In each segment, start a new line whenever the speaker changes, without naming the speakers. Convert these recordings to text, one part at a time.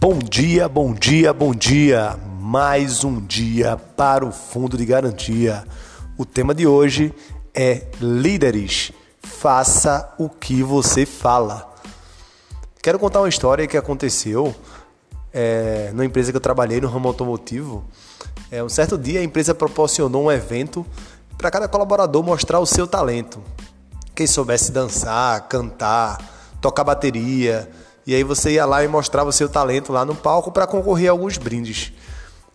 Bom dia, bom dia, bom dia. Mais um dia para o fundo de garantia. O tema de hoje é líderes. Faça o que você fala. Quero contar uma história que aconteceu é, empresa que eu trabalhei no ramo automotivo. É, um certo dia a empresa proporcionou um evento para cada colaborador mostrar o seu talento. Quem soubesse dançar, cantar, tocar bateria, e aí você ia lá e mostrava o seu talento lá no palco para concorrer a alguns brindes.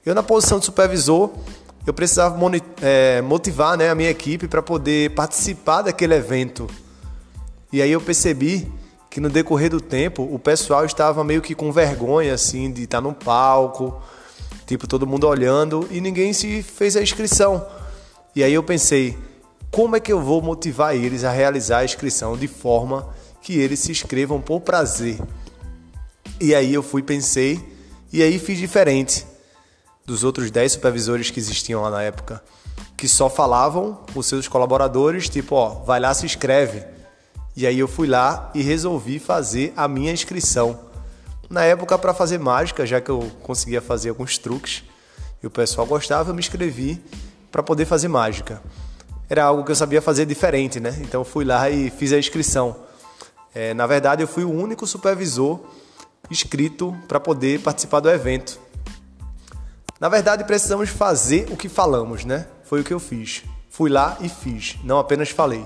Eu na posição de supervisor, eu precisava é, motivar né, a minha equipe para poder participar daquele evento. E aí eu percebi que no decorrer do tempo o pessoal estava meio que com vergonha assim de estar no palco, tipo todo mundo olhando e ninguém se fez a inscrição. E aí eu pensei, como é que eu vou motivar eles a realizar a inscrição de forma que eles se inscrevam por prazer? E aí eu fui, pensei, e aí fiz diferente dos outros 10 supervisores que existiam lá na época, que só falavam com seus colaboradores, tipo, ó, vai lá, se inscreve. E aí eu fui lá e resolvi fazer a minha inscrição. Na época, para fazer mágica, já que eu conseguia fazer alguns truques e o pessoal gostava, eu me inscrevi para poder fazer mágica. Era algo que eu sabia fazer diferente, né? Então fui lá e fiz a inscrição. É, na verdade, eu fui o único supervisor inscrito para poder participar do evento. Na verdade, precisamos fazer o que falamos, né? Foi o que eu fiz. Fui lá e fiz, não apenas falei.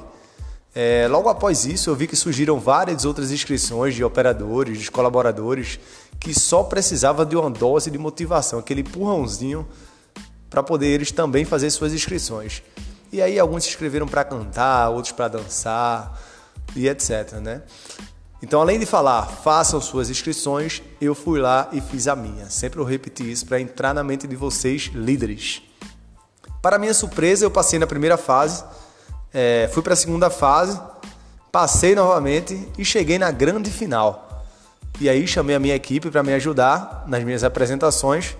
É, logo após isso, eu vi que surgiram várias outras inscrições de operadores, de colaboradores, que só precisavam de uma dose de motivação, aquele empurrãozinho para poder eles também fazer suas inscrições. E aí alguns se inscreveram para cantar, outros para dançar e etc, né? Então, além de falar, façam suas inscrições, eu fui lá e fiz a minha. Sempre eu repeti isso para entrar na mente de vocês, líderes. Para minha surpresa, eu passei na primeira fase, é, fui para a segunda fase, passei novamente e cheguei na grande final. E aí chamei a minha equipe para me ajudar nas minhas apresentações,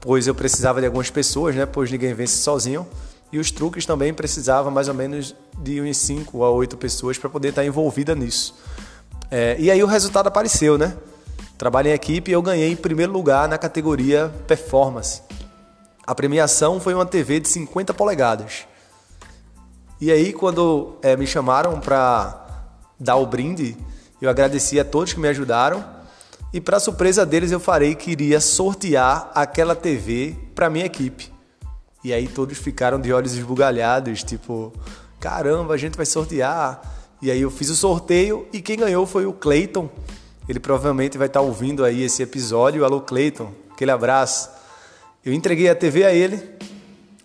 pois eu precisava de algumas pessoas, né? Pois ninguém vence sozinho. E os truques também precisavam mais ou menos de uns 5 a 8 pessoas para poder estar envolvida nisso. É, e aí o resultado apareceu, né? Trabalhei em equipe e eu ganhei em primeiro lugar na categoria Performance. A premiação foi uma TV de 50 polegadas. E aí, quando é, me chamaram para dar o brinde, eu agradeci a todos que me ajudaram. E, para surpresa deles, eu falei que iria sortear aquela TV para minha equipe. E aí, todos ficaram de olhos esbugalhados, tipo: caramba, a gente vai sortear. E aí eu fiz o sorteio e quem ganhou foi o Clayton. Ele provavelmente vai estar ouvindo aí esse episódio. Alô, Clayton, aquele abraço. Eu entreguei a TV a ele.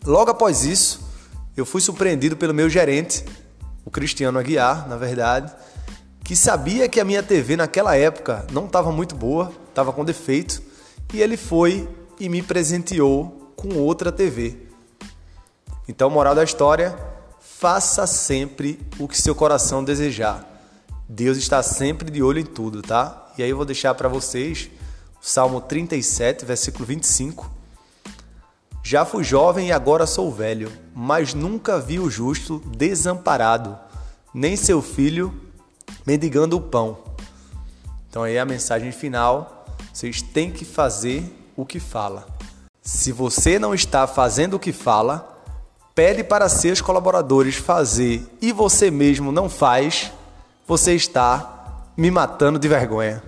Logo após isso, eu fui surpreendido pelo meu gerente, o Cristiano Aguiar, na verdade, que sabia que a minha TV naquela época não estava muito boa, estava com defeito, e ele foi e me presenteou com outra TV. Então, moral da história, faça sempre o que seu coração desejar. Deus está sempre de olho em tudo, tá? E aí eu vou deixar para vocês o Salmo 37, versículo 25. Já fui jovem e agora sou velho, mas nunca vi o justo desamparado, nem seu filho mendigando o pão. Então aí a mensagem final, vocês têm que fazer o que fala. Se você não está fazendo o que fala, pede para seus colaboradores fazer e você mesmo não faz, você está me matando de vergonha.